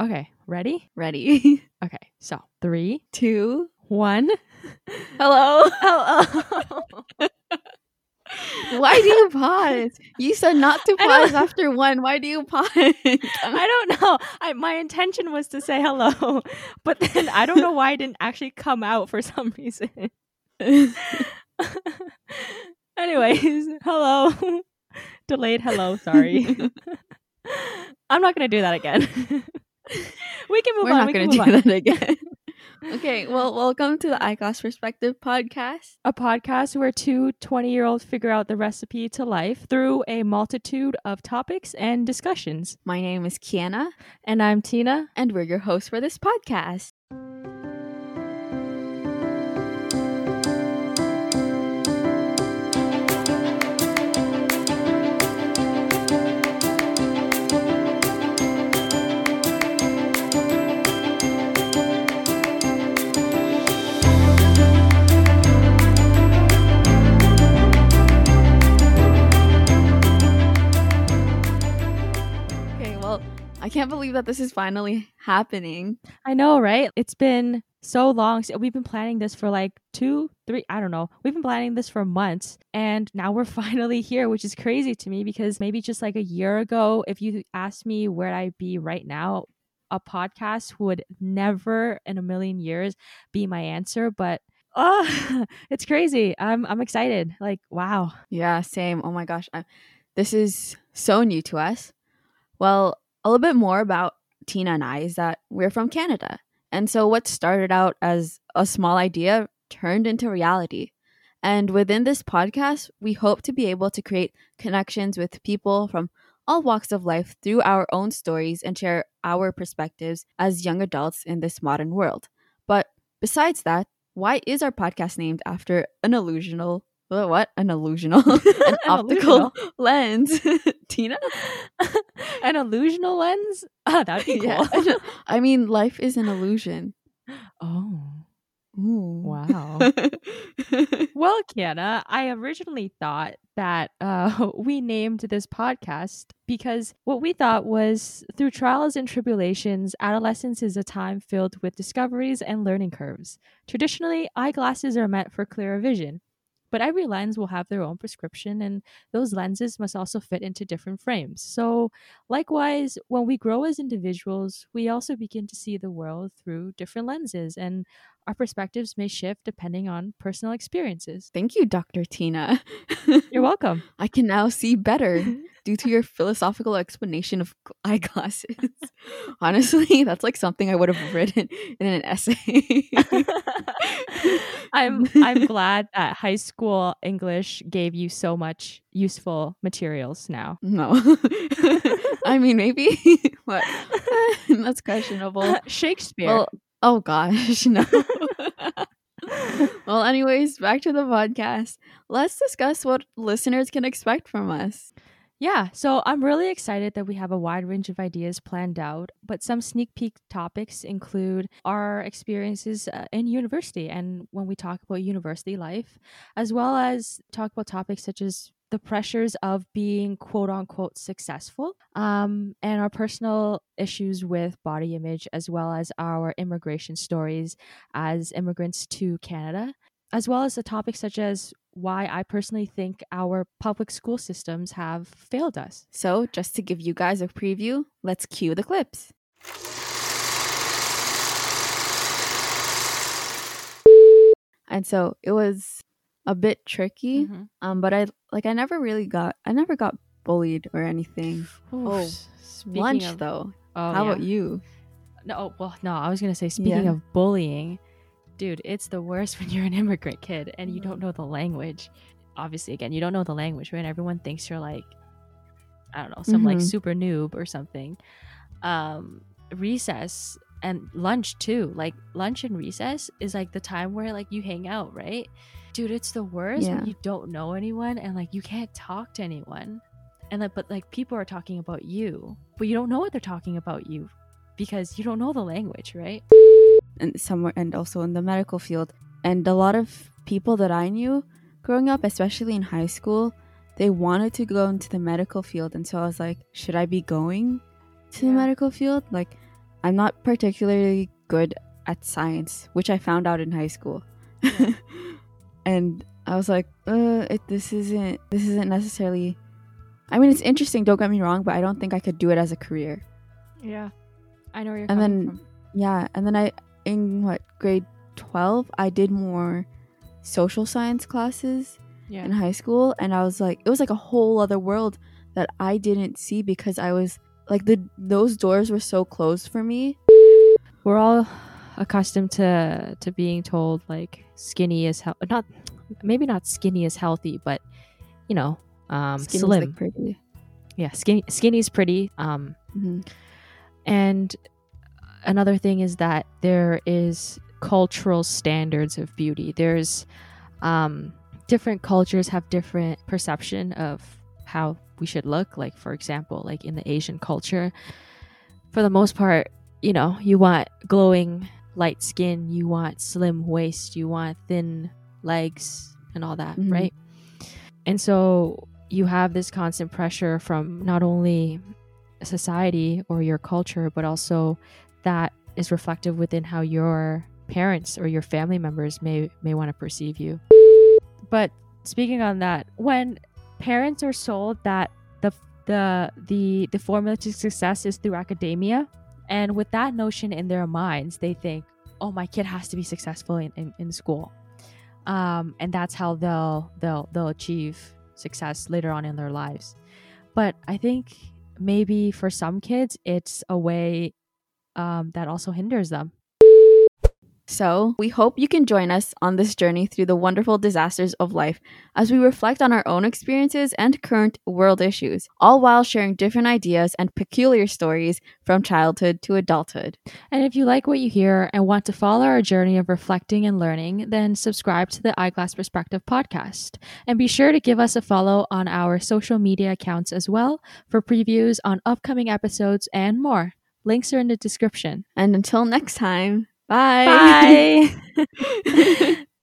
Okay, ready? Ready? Okay, so three, two, one. Hello. Hello. Why do you pause? You said not to pause after one. Why do you pause? I don't know. I my intention was to say hello, but then I don't know why it didn't actually come out for some reason. Anyways, hello. Delayed hello, sorry. I'm not gonna do that again. we can move We're on. not we going to do on. that again. okay, well, welcome to the Eyeglass Perspective podcast. A podcast where two 20 year olds figure out the recipe to life through a multitude of topics and discussions. My name is Kiana, And I'm Tina. and we're your hosts for this podcast. Can't believe that this is finally happening. I know, right? It's been so long. We've been planning this for like two, three, I don't know. We've been planning this for months. And now we're finally here, which is crazy to me because maybe just like a year ago, if you asked me where I'd be right now, a podcast would never in a million years be my answer. But oh, it's crazy. I'm I'm excited. Like, wow. Yeah, same. Oh my gosh. I, this is so new to us. Well, a little bit more about Tina and I is that we're from Canada. And so what started out as a small idea turned into reality. And within this podcast, we hope to be able to create connections with people from all walks of life through our own stories and share our perspectives as young adults in this modern world. But besides that, why is our podcast named after an illusional what? An illusional, an, optical lens. Tina? An illusional lens? Ah, that'd be cool. Yeah. I mean, life is an illusion. Oh. Ooh. Wow. Well, Kiana, I originally thought that uh, we named this podcast because what we thought was through trials and tribulations, adolescence is a time filled with discoveries and learning curves. Traditionally, eyeglasses are meant for clearer vision. But every lens will have their own prescription, and those lenses must also fit into different frames. So, likewise, when we grow as individuals, we also begin to see the world through different lenses, and our perspectives may shift depending on personal experiences. Thank you, Dr. Tina. You're welcome. I can now see better due to your philosophical explanation of eyeglasses. Honestly, that's like something I would have written in an essay. I'm I'm glad that high school English gave you so much useful materials now. no. I mean, maybe. what? that's questionable. Shakespeare. Well, oh gosh, no. well, anyways, back to the podcast. Let's discuss what listeners can expect from us. Yeah, so I'm really excited that we have a wide range of ideas planned out, but some sneak peek topics include our experiences uh, in university and when we talk about university life, as well as talk about topics such as the pressures of being quote unquote successful, um, and our personal issues with body image, as well as our immigration stories as immigrants to Canada, as well as the topics such as why I personally think our public school systems have failed us. So, just to give you guys a preview, let's cue the clips. And so it was a bit tricky, Mm-hmm. um, but I like I never really got I never got bullied or anything. Oh, Lunch of, though. oh, How yeah. about you? No, well, no, I was gonna say. Speaking Yeah. of bullying, dude, it's the worst when you're an immigrant kid and you Mm-hmm. don't know the language. Obviously, again, you don't know the language, right? Everyone thinks you're like, I don't know, some like Mhm. super noob or something. Um, recess and lunch too. Like lunch and recess is like the time where like you hang out, right? Dude, it's the worst Yeah. when you don't know anyone and like you can't talk to anyone. And like but like people are talking about you, but you don't know what they're talking about you because you don't know the language, right? And somewhere and also in the medical field and a lot of people that i knew growing up especially in high school they wanted to go into the medical field and so i was like should i be going to the medical field like I'm not particularly good at science, which I found out in high school. and I was like, uh, it, this isn't this isn't necessarily I mean, it's interesting, don't get me wrong, but I don't think I could do it as a career. Yeah. I know where you're And then- from. Yeah, and then I in what grade 12, I did more social science classes Yeah. in high school and I was like it was like a whole other world that I didn't see because I was like the those doors were so closed for me. We're all accustomed to to being told like skinny is. Not maybe not skinny is healthy, but you know, um, Skin was, slim. like pretty. yeah, skinny skinny's pretty. Um, Mhm. And another thing is that there is cultural standards of beauty. There's um, different cultures have different perception of how we should look. Like for example, like in the Asian culture, for the most part, you know, you want glowing light skin, you want slim waist, you want thin legs and all that, Mhm. right? And so you have this constant pressure from not only society or your culture, but also that is reflective within how your parents or your family members may may want to perceive you. But speaking on that, when parents are sold that the the the the formula to success is through academia, and with that notion in their minds, they think, "Oh, my kid has to be successful in, in, in school," um, and that's how they'll they'll they'll achieve success later on in their lives. But I think maybe for some kids, it's a way um, that also hinders them. So, we hope you can join us on this journey through the wonderful disasters of life as we reflect on our own experiences and current world issues, all while sharing different ideas and peculiar stories from childhood to adulthood. And if you like what you hear and want to follow our journey of reflecting and learning, then subscribe to the Eyeglass Perspective podcast. And be sure to give us a follow on our social media accounts as well for previews on upcoming episodes and more. Links are in the description. And until next time, bye. Bye.